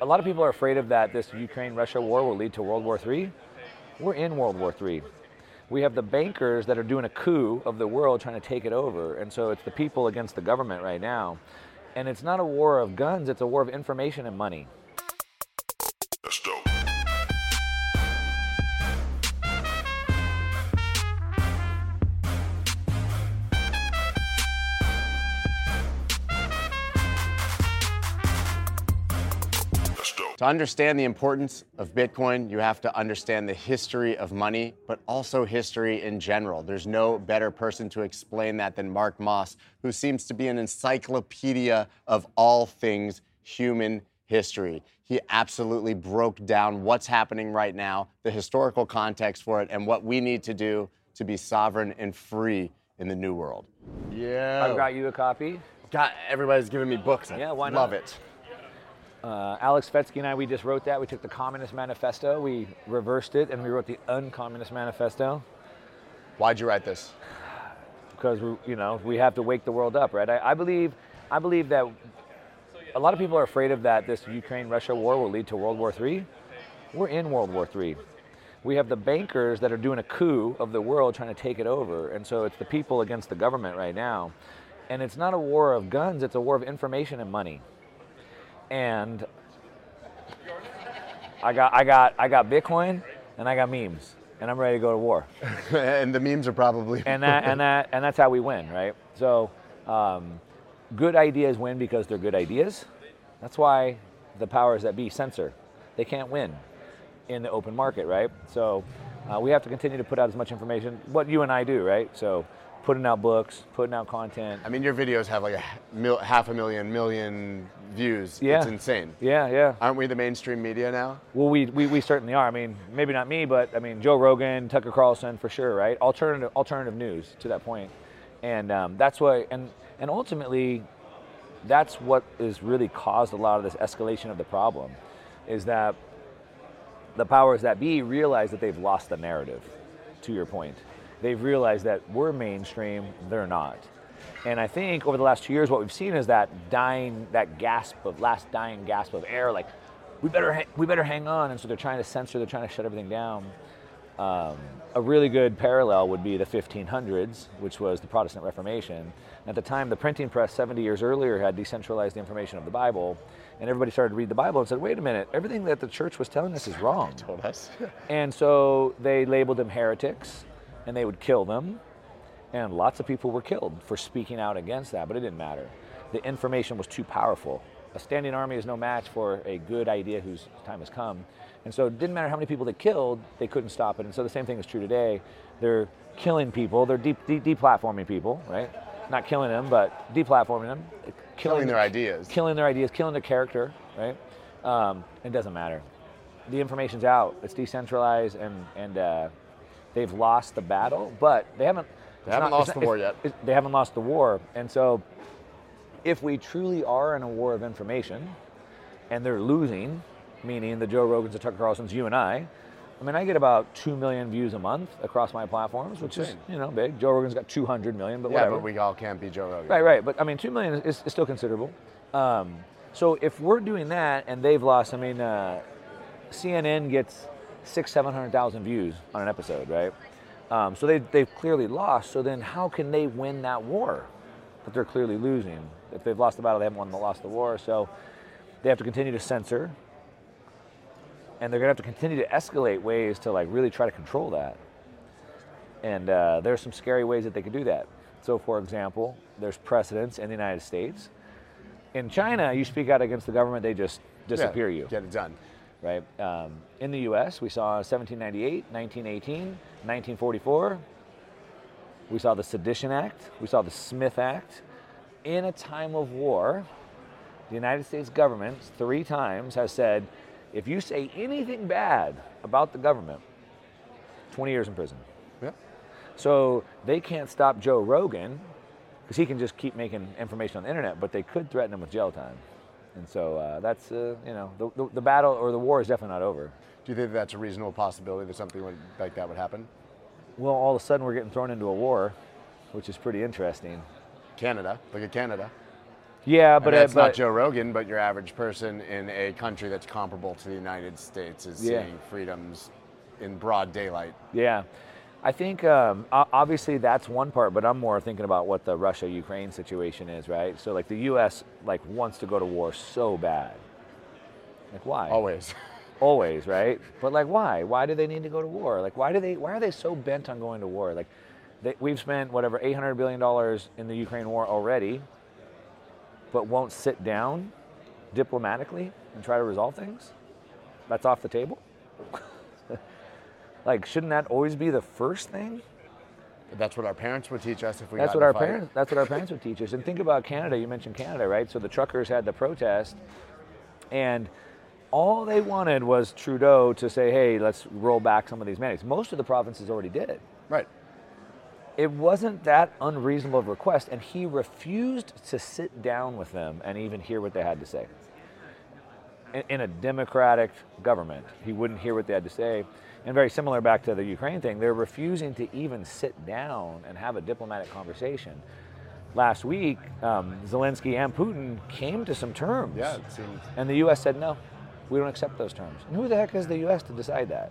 a lot of people are afraid of that this Ukraine-Russia war will lead to World War III. We're in World War III. We have the bankers that are doing a coup of the world trying to take it over. And so it's the people against the government right now. And it's not a war of guns, it's a war of information and money. To understand the importance of Bitcoin, you have to understand the history of money, but also history in general. There's no better person to explain that than Mark Moss, who seems to be an encyclopedia of all things human history. He absolutely broke down what's happening right now, the historical context for it, and what we need to do to be sovereign and free in the new world. Yeah. I've got you a copy. God, everybody's giving me books. I Yeah, why Love not? it. Uh, Aleks Svetski and I, we just wrote that. We took the Communist Manifesto, we reversed it, and we wrote the Uncommunist Manifesto Why'd you write this? because we, you know, we have to wake the world up, right? I, I believe, I believe that a lot of people are afraid of that this Ukraine-Russia war will lead to World War III. We're in World War III. We have the bankers that are doing a coup of the world trying to take it over, and so it's the people against the government right now. And it's not a war of guns; it's a war of information and money. And I got, I got, I got Bitcoin, and I got memes, and I'm ready to go to war and the memes are probably. and that and that and that's how we win, right? So, um, good ideas win because they're good ideas. That's why the powers that be censor. They can't win in the open market, right? So, uh, we have to continue to put out as much information. What you and I do, right? So, putting out books, putting out content. I mean, your videos have like a mil- half a million, million views. Yeah. It's insane. Yeah, yeah. Aren't we the mainstream media now? Well, we, we, we certainly are. I mean, maybe not me, but I mean, Joe Rogan, Tucker Carlson, for sure, right? Alternative alternative news to that point, and um, that's what and and ultimately, that's what has really caused a lot of this escalation of the problem, is that the powers that be realize that they've lost the narrative. To your point, they've realized that we're mainstream, they're not. And I think over the last two years, what we've seen is that dying, that gasp of last dying gasp of air, like we better, ha- we better hang on. And so they're trying to censor, they're trying to shut everything down. Um, a really good parallel would be the 1500s, which was the Protestant Reformation. At the time, the printing press 70 years earlier had decentralized the information of the Bible, and everybody started to read the Bible and said, "Wait a minute, everything that the church was telling us is wrong." Told us. And so they labeled them heretics and they would kill them. And lots of people were killed for speaking out against that, but it didn't matter. The information was too powerful. A standing army is no match for a good idea whose time has come. And so it didn't matter how many people they killed, they couldn't stop it. And so the same thing is true today. They're killing people, they're de- de- deplatforming people, right? Not killing them, but deplatforming them. Killing their ideas. Killing their ideas, killing their character, right? Um, it doesn't matter the information's out. It's decentralized, and and uh, they've lost the battle, but they haven't. They haven't not- lost the not- war yet. They haven't lost the war, and so if we truly are in a war of information, and they're losing, meaning the Joe Rogans, the Tucker Carlsons, you and I. I mean, I get about two million views a month across my platforms, which is you know big. Joe Rogan's got 200 million, but yeah, whatever. but we all can't be Joe Rogan. Right, right. But I mean, two million is, is still considerable. Um, so if we're doing that and they've lost, I mean, uh, CNN gets six, seven hundred thousand views on an episode, right? Um, so they they've clearly lost. So then, how can they win that war that they're clearly losing? If they've lost the battle, they haven't won the lost the war. So they have to continue to censor, and they're gonna have to continue to escalate ways to like really try to control that. And uh, there's some scary ways that they could do that. So, for example, there's precedents in the United States. In China, you speak out against the government, they just Yeah, disappear you, Get it done. Right? Um, in the U.S., we saw 1798, 1918, 1944. We saw the Sedition Act. We saw the Smith Act. In a time of war, the United States government three times has said, if you say anything bad about the government, 20 years in prison. Yeah. So they can't stop Joe Rogan because he can just keep making information on the internet, but they could threaten him with jail time. And so uh, that's, uh, you know, the, the, the battle or the war is definitely not over. Do you think that's a reasonable possibility that something would, like that would happen? Well, all of a sudden we're getting thrown into a war, which is pretty interesting. Canada, look at Canada. Yeah, But that's uh, not Joe Rogan, but your average person in a country that's comparable to the United States is Yeah. seeing freedoms in broad daylight. Yeah, I think um, obviously that's one part, but I'm more thinking about what the Russia-Ukraine situation is, right? So like the U.S. like wants to go to war so bad. Like why? Always. Always, right? But like why? Why do they need to go to war? Like why do they? Why are they so bent on going to war? Like they, we've spent whatever 800 billion dollars in the Ukraine war already, but won't sit down diplomatically and try to resolve things. That's off the table. Like shouldn't that always be the first thing? That's what our parents would teach us if we That's what our fight. parents. That's what our parents would teach us. And think about Canada. You mentioned Canada, right? So the truckers had the protest, and all they wanted was Trudeau to say, "Hey, let's roll back some of these mandates." Most of the provinces already did it. Right. It wasn't that unreasonable of a request, and he refused to sit down with them and even hear what they had to say. In, a democratic government, he wouldn't hear what they had to say. And very similar back to the Ukraine thing, they're refusing to even sit down and have a diplomatic conversation. Last week, um, Zelensky and Putin came to some terms. Yeah, it seems. And the U.S. said, no, we don't accept those terms. And who the heck is the U.S. to decide that?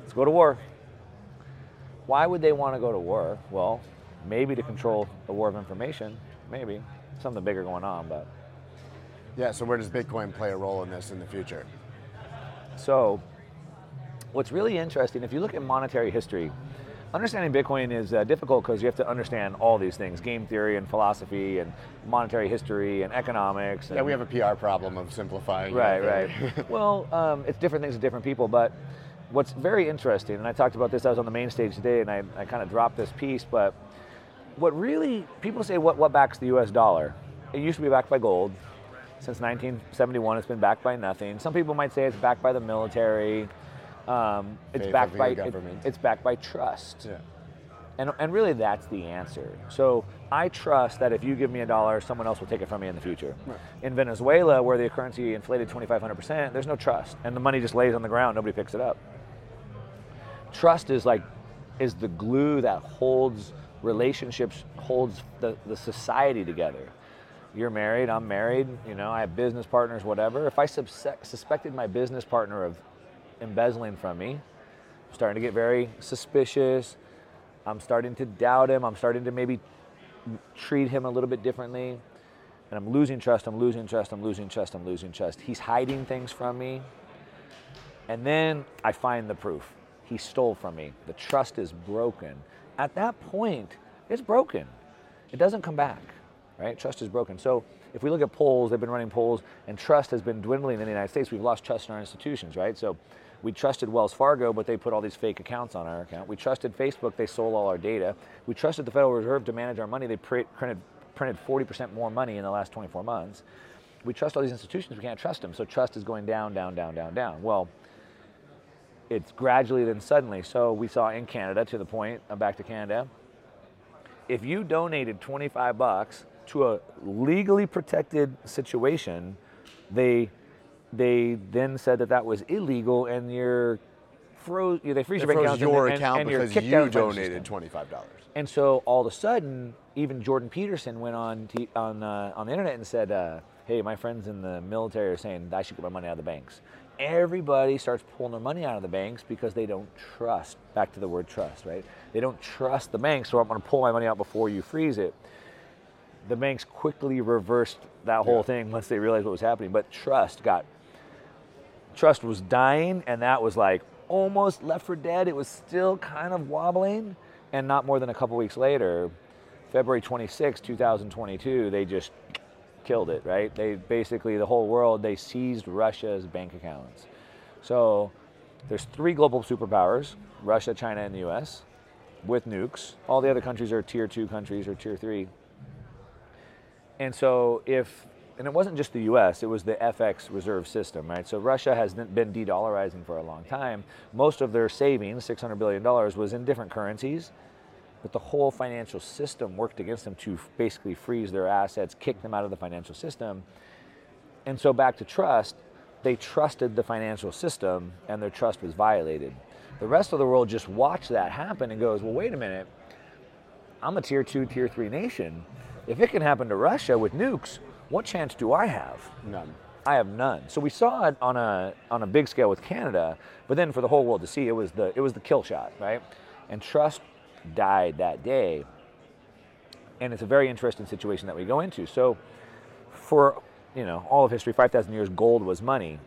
Let's go to war. Why would they want to go to war? Well, maybe to control the war of information, maybe. Something bigger going on, but. Yeah, so where does Bitcoin play a role in this in the future? So, what's really interesting, if you look at monetary history, understanding Bitcoin is uh, difficult because you have to understand all these things game theory and philosophy and monetary history and economics. Yeah, and- we have a PR problem of simplifying. Right, right. well, um, it's different things to different people, but what's very interesting, and I talked about this, I was on the main stage today and I, I kind of dropped this piece, but what really, people say, what, what backs the US dollar? It used to be backed by gold. Since 1971, it's been backed by nothing. Some people might say it's backed by the military. Um, it's Faith backed by it- it's backed by trust. yeah. And, and really, that's the answer. So I trust that if you give me a dollar, someone else will take it from me in the future. In Venezuela, where the currency inflated 2,500%, there's no trust. And the money just lays on the ground, nobody picks it up. Trust is like, is the glue that holds relationships, holds the, the society together. You're married, I'm married, you know, I have business partners, whatever. If I suspected my business partner of embezzling from me, I'm starting to get very suspicious. I'm starting to doubt him. I'm starting to maybe treat him a little bit differently. And I'm losing trust. I'm losing trust. I'm losing trust. I'm losing trust. He's hiding things from me. And then I find the proof. He stole from me. The trust is broken. At that point, it's broken. It doesn't come back, right? Trust is broken. So if we look at polls, they've been running polls, and trust has been dwindling in the United States. We've lost trust in our institutions, right? So we trusted Wells Fargo, but they put all these fake accounts on our account. We trusted Facebook, they sold all our data. We trusted the Federal Reserve to manage our money. They printed, printed 40% more money in the last 24 months. We trust all these institutions, we can't trust them. So trust is going down, down, down, down, down. Well, it's gradually then suddenly. So we saw in Canada, to the point, I'm back to Canada. If you donated 25 bucks to a legally protected situation, they they then said that that was illegal and you're froze. They freeze your bank and- your and, account and you're because you out of the financial donated twenty-five dollars. And so all of a sudden, even Jordan Peterson went on t- on uh, on the internet and said, uh, "Hey, my friends in the military are saying I should get my money out of the banks." Everybody starts pulling their money out of the banks because they don't trust. Back to the word trust, right? They don't trust the banks, so I'm going to pull my money out before you freeze it. The banks quickly reversed that whole Yeah. thing once they realized what was happening. But trust got trust was dying, and that was like almost left for dead. It was still kind of wobbling, and not more than a couple weeks later, February 26, 2022, they just killed it. Right? They basically the whole world they seized Russia's bank accounts. So there's three global superpowers: Russia, China, and the U.S. with nukes. All the other countries are tier two countries or tier three. And so if and it wasn't just the U.S. It was the FX reserve system, right? So Russia has been de-dollarizing for a long time. Most of their savings, 600 billion dollars, was in different currencies, but the whole financial system worked against them to basically freeze their assets, kick them out of the financial system. And so back to trust, they trusted the financial system, and their trust was violated. The rest of the world just watched that happen and goes, "Well, wait a minute. I'm a tier two, tier three nation. If it can happen to Russia with nukes, what chance do I have? None. I have none. So we saw it on a on a big scale with Canada, but then for the whole world to see, it was the it was the kill shot, right? And trust died that day. And it's a very interesting situation that we go into. So for you know all of history, five thousand years, gold was money.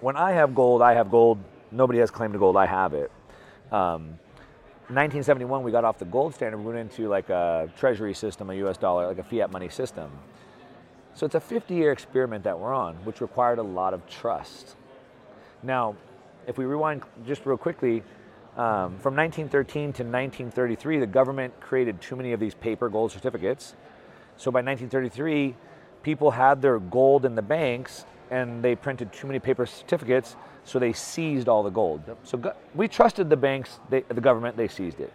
When I have gold, I have gold. Nobody has claim to gold. I have it. Um, 1971, we got off the gold standard. We went into like a treasury system, a U.S. dollar, like a fiat money system. So it's a 50-year experiment that we're on, which required a lot of trust. Now, if we rewind just real quickly, um, from 1913 to 1933, the government created too many of these paper gold certificates. So by 1933, people had their gold in the banks and they printed too many paper certificates, so they seized all the gold. So go- we trusted the banks, they, the government, they seized it.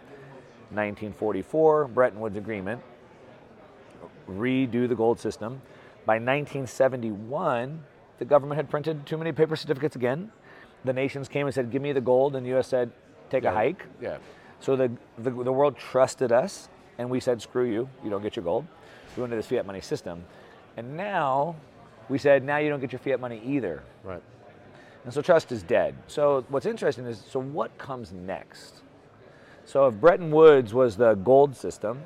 1944, Bretton Woods Agreement, redo the gold system. By 1971, the government had printed too many paper certificates again. The nations came and said, Give me the gold, and the US said, Take a hike. Yeah. So the, the, the world trusted us, and we said, screw you, you don't get your gold. We went to this fiat money system. And now we said, now you don't get your fiat money either. Right. And so trust is dead. So what's interesting is, so what comes next? So if Bretton Woods was the gold system,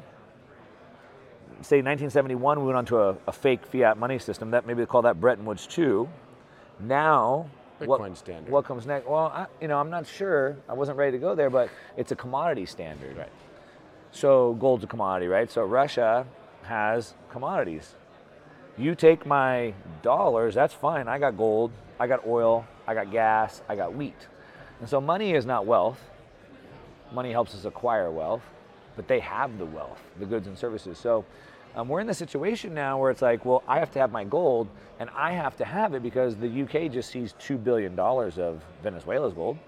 say 1971 we went on to a, a fake fiat money system, that maybe they call that Bretton Woods 2. Now, what, standard. what comes next? Well, I, you know, I'm not sure. I wasn't ready to go there, but it's a commodity standard. Right. So gold's a commodity, right? So Russia has commodities. You take my dollars, that's fine. I got gold, I got oil, I got gas, I got wheat. And so money is not wealth. Money helps us acquire wealth, but they have the wealth, the goods and services. So um, we're in the situation now where it's like, well, I have to have my gold, and I have to have it because the UK just seize $2 billion of Venezuela's gold.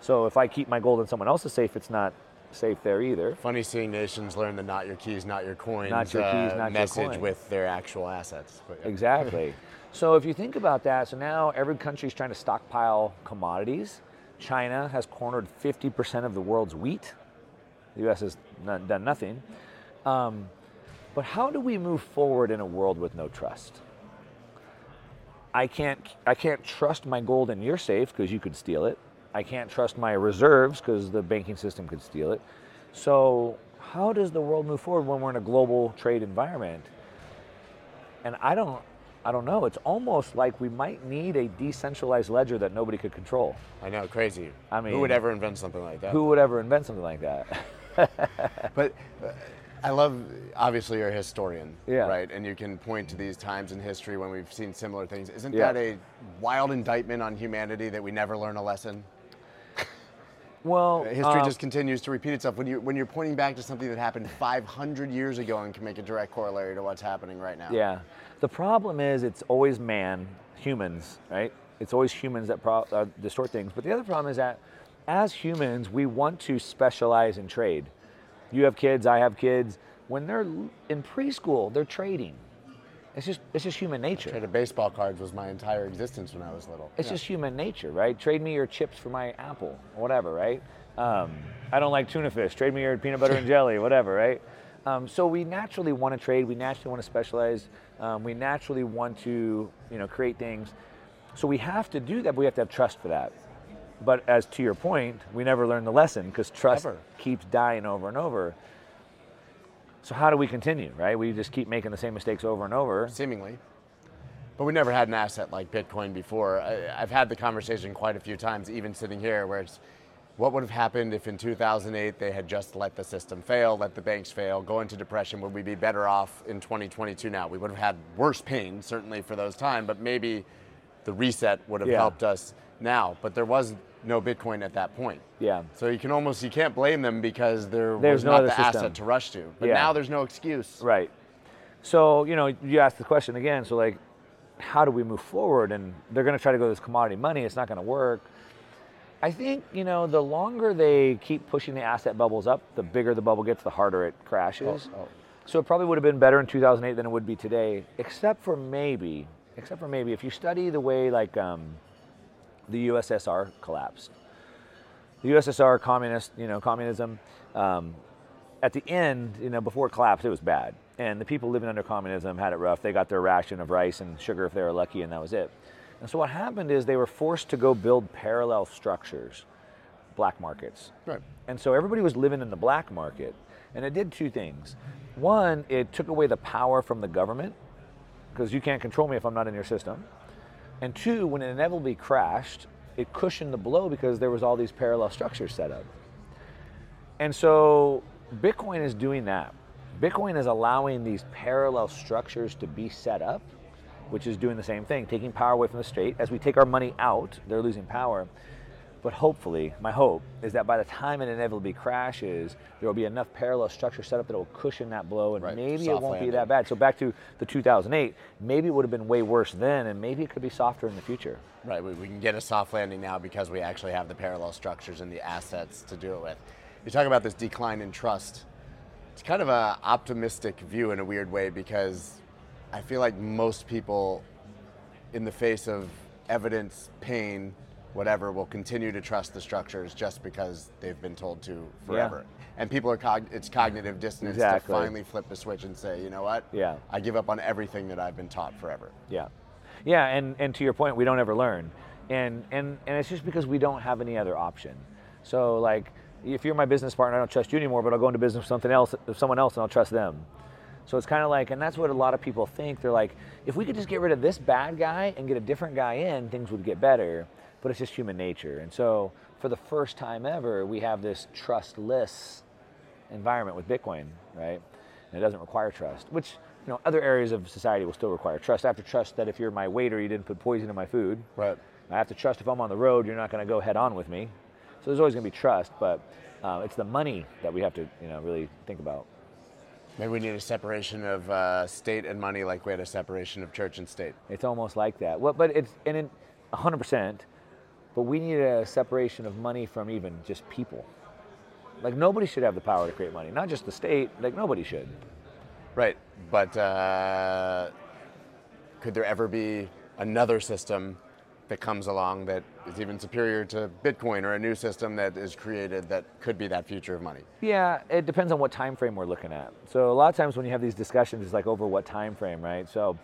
So if I keep my gold in someone else's safe, it's not safe there either. Funny seeing nations learn the not your keys, not your coins Not your keys, uh, not your message coin. with their actual assets. Yeah. Exactly. so if you think about that, so now every country is trying to stockpile commodities. China has cornered 50% of the world's wheat. The U.S. has not, done nothing. Um, but how do we move forward in a world with no trust? I can't, I can't trust my gold in your safe because you could steal it. I can't trust my reserves because the banking system could steal it. So how does the world move forward when we're in a global trade environment? And I don't, I don't know. It's almost like we might need a decentralized ledger that nobody could control. I know, crazy. I mean, who would ever invent something like that? Who would ever invent something like that? But uh, I love, obviously, you're a historian, Yeah. right? And you can point to these times in history when we've seen similar things. Isn't Yeah. that a wild indictment on humanity that we never learn a lesson? Well, History um, just continues to repeat itself. When you when you're pointing back to something that happened 500 years ago and can make a direct corollary to what's happening right now. Yeah. The problem is it's always man, humans, right? It's always humans that pro- uh, distort things. But the other problem is that as humans, we want to specialize in trade. You have kids, I have kids. When they're in preschool, they're trading. It's just it's just human nature. Traded baseball cards was my entire existence when I was little. It's Yeah. just human nature, right? Trade me your chips for my apple, whatever, right? Um, I don't like tuna fish. Trade me your peanut butter and jelly, whatever, right? Um, so we naturally want to trade. We naturally want to specialize. Um, we naturally want to, you know, create things. So we have to do that. But we have to have trust for that. But as to your point, we never learn the lesson because trust Ever. keeps dying over and over. So how do we continue, right? We just keep making the same mistakes over and over. seemingly. But we never had an asset like Bitcoin before. I, I've had the conversation quite a few times, even sitting here, where it's what would have happened if in 2008 they had just let the system fail, let the banks fail, go into depression? Would we be better off in 2022 now? We would have had worse pain, certainly for those time, but maybe the reset would have Yeah. helped us now. But there was no Bitcoin at that point. Yeah. So you can almost you can't blame them because there There's was no not the system. asset to rush to. But Yeah. now there's no excuse. Right. So, you know, you asked the question again. So, like, how do we move forward? And they're going to try to go this commodity money. It's not going to work. I think, you know, the longer they keep pushing the asset bubbles up, the bigger the bubble gets, the harder it crashes. Oh, oh. So, it probably would have been better in 2008 than it would be today, except for maybe, except for maybe if you study the way, like, um, the USSR collapsed. The USSR communist, you know, communism. Um, at the end, you know, before it collapsed, it was bad. And the people living under communism had it rough. They got their ration of rice and sugar if they were lucky, and that was it. And so what happened is they were forced to go build parallel structures, black markets. Right. And so everybody was living in the black market. And it did two things. One, it took away the power from the government, because you can't control me if I'm not in your system. And two, when it inevitably crashed, it cushioned the blow because there was all these parallel structures set up. And so Bitcoin is doing that. Bitcoin is allowing these parallel structures to be set up, which is doing the same thing, taking power away from the state. As we take our money out, they're losing power. But hopefully, my hope is that by the time it inevitably crashes, there will be enough parallel structure set up that will cushion that blow, and Right, maybe it won't be that bad. So back to the 2008, maybe it would have been way worse then, and maybe it could be softer in the future. Right, we, we can get a soft landing now because we actually have the parallel structures and the assets to do it with. You talk about this decline in trust. It's kind of an optimistic view in a weird way because I feel like most people, in the face of evidence, pain, whatever, will continue to trust the structures just because they've been told to forever. And people are cog- it's cognitive dissonance Exactly. to finally flip the switch and say, you know what? Yeah. I give up on everything that I've been taught forever. Yeah, yeah, and, and to your point, we don't ever learn, and and and it's just because we don't have any other option. So like, if you're my business partner, I don't trust you anymore, but I'll go into business with something else, with someone else, and I'll trust them. So it's kind of like, and that's what a lot of people think. They're like, if we could just get rid of this bad guy and get a different guy in, things would get better. But it's just human nature, and so for the first time ever, we have this trustless environment with Bitcoin, right? And it doesn't require trust, which you know other areas of society will still require trust. I have to trust that if you're my waiter, you didn't put poison in my food. Right. I have to trust if I'm on the road, you're not going to go head on with me. So there's always going to be trust, but uh, it's the money that we have to you know really think about. Maybe we need a separation of uh, state and money like we had a separation of church and state. It's almost like that. Well, but it's and in 100%. But we need a separation of money from even just people. Like nobody should have the power to create money, not just the state. Like nobody should. Right. But uh, could there ever be another system that comes along that is even superior to Bitcoin or a new system that is created that could be that future of money? Yeah, it depends on what time frame we're looking at. So a lot of times when you have these discussions, it's like over what time frame, right? So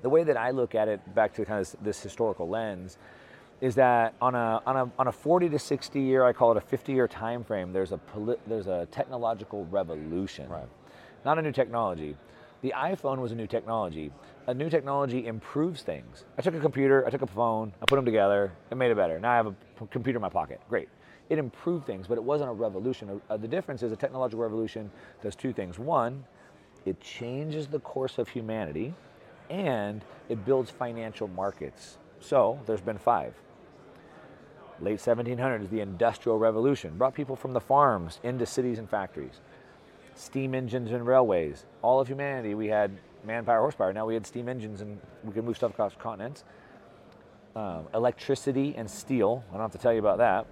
the way that I look at it, back to kind of this historical lens, is that on a on a on a 40 to 60 year, I call it a 50 year time frame. There's a poli- there's a technological revolution, Right. not a new technology. The iPhone was a new technology. A new technology improves things. I took a computer, I took a phone, I put them together, it made it better. Now I have a p- computer in my pocket. Great. It improved things, but it wasn't a revolution. Uh, the difference is a technological revolution does two things. One, it changes the course of humanity, and it builds financial markets. So there's been five. Late 1700s, the Industrial Revolution brought people from the farms into cities and factories. Steam engines and railways. All of humanity, we had manpower, horsepower. Now we had steam engines and we could move stuff across continents. Um, electricity and steel. I don't have to tell you about that.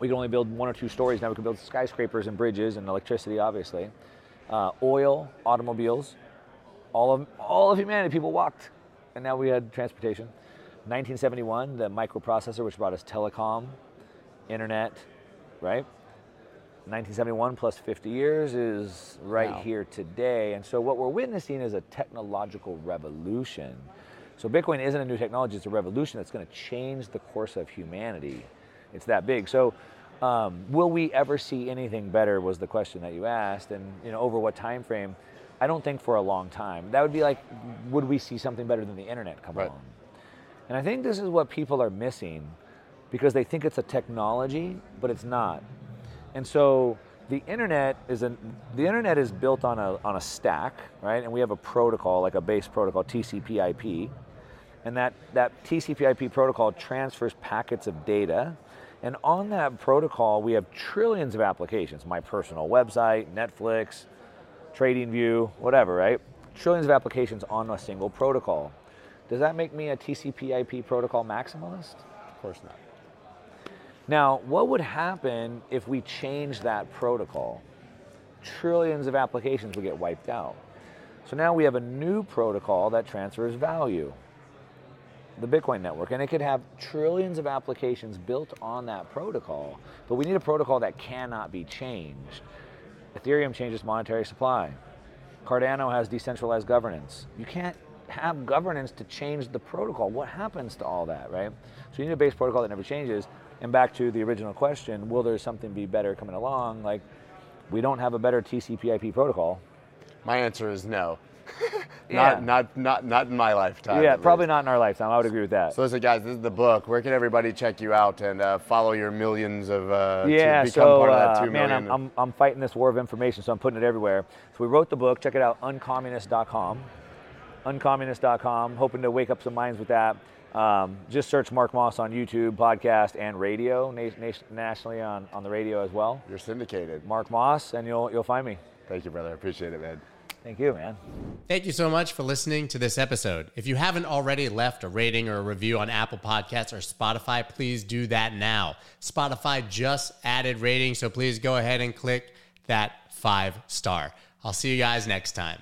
We could only build one or two stories. Now we can build skyscrapers and bridges and electricity, obviously. Uh, oil, automobiles. All of, all of humanity, people walked. And now we had transportation. 1971, the microprocessor, which brought us telecom, internet, right? 1971 plus 50 years is right Wow. here today. And so what we're witnessing is a technological revolution. So Bitcoin isn't a new technology, it's a revolution that's going to change the course of humanity. It's that big. So um, will we ever see anything better was the question that you asked and you know over what time frame? I don't think for a long time. That would be like would we see something better than the internet come Right. along? And I think this is what people are missing because they think it's a technology, but it's not. And so the internet is an the internet is built on a on a stack, right? And we have a protocol, like a base protocol, TCP/IP, and that that TCP/IP protocol transfers packets of data. And on that protocol, we have trillions of applications. My personal website, Netflix, TradingView, whatever, right? Trillions of applications on a single protocol. Does that make me a TCP/IP protocol maximalist? Of course not. Now, what would happen if we changed that protocol? Trillions of applications would get wiped out. So now we have a new protocol that transfers value, the Bitcoin network, and it could have trillions of applications built on that protocol. But we need a protocol that cannot be changed. Ethereum changes monetary supply. Cardano has decentralized governance. You can't have governance to change the protocol. What happens to all that, right? So you need a base protocol that never changes. And back to the original question, will there something be better coming along? Like, we don't have a better TCP/IP protocol. My answer is no. Yeah. Not, not, not, not in my lifetime. yeah, probably least. not in our lifetime. I would agree with that. So listen, guys, this is the book. Where can everybody check you out and uh, follow your millions of uh, yeah, to become so part of that uh, man, million? I'm, I'm, I'm fighting this war of information, so I'm putting it everywhere. So we wrote the book. Check it out, uncommunist.com. Uncommunist.com. Hoping to wake up some minds with that. Um, just search Mark Moss on YouTube, podcast, and radio, na- na- nationally on, on the radio as well. You're syndicated. Mark Moss, and you'll you'll find me. Thank you, brother. I appreciate it, man. Thank you, man. Thank you so much for listening to this episode. If you haven't already left a rating or a review on Apple Podcasts or Spotify, please do that now. Spotify just added ratings, so please go ahead and click that five star. I'll see you guys next time.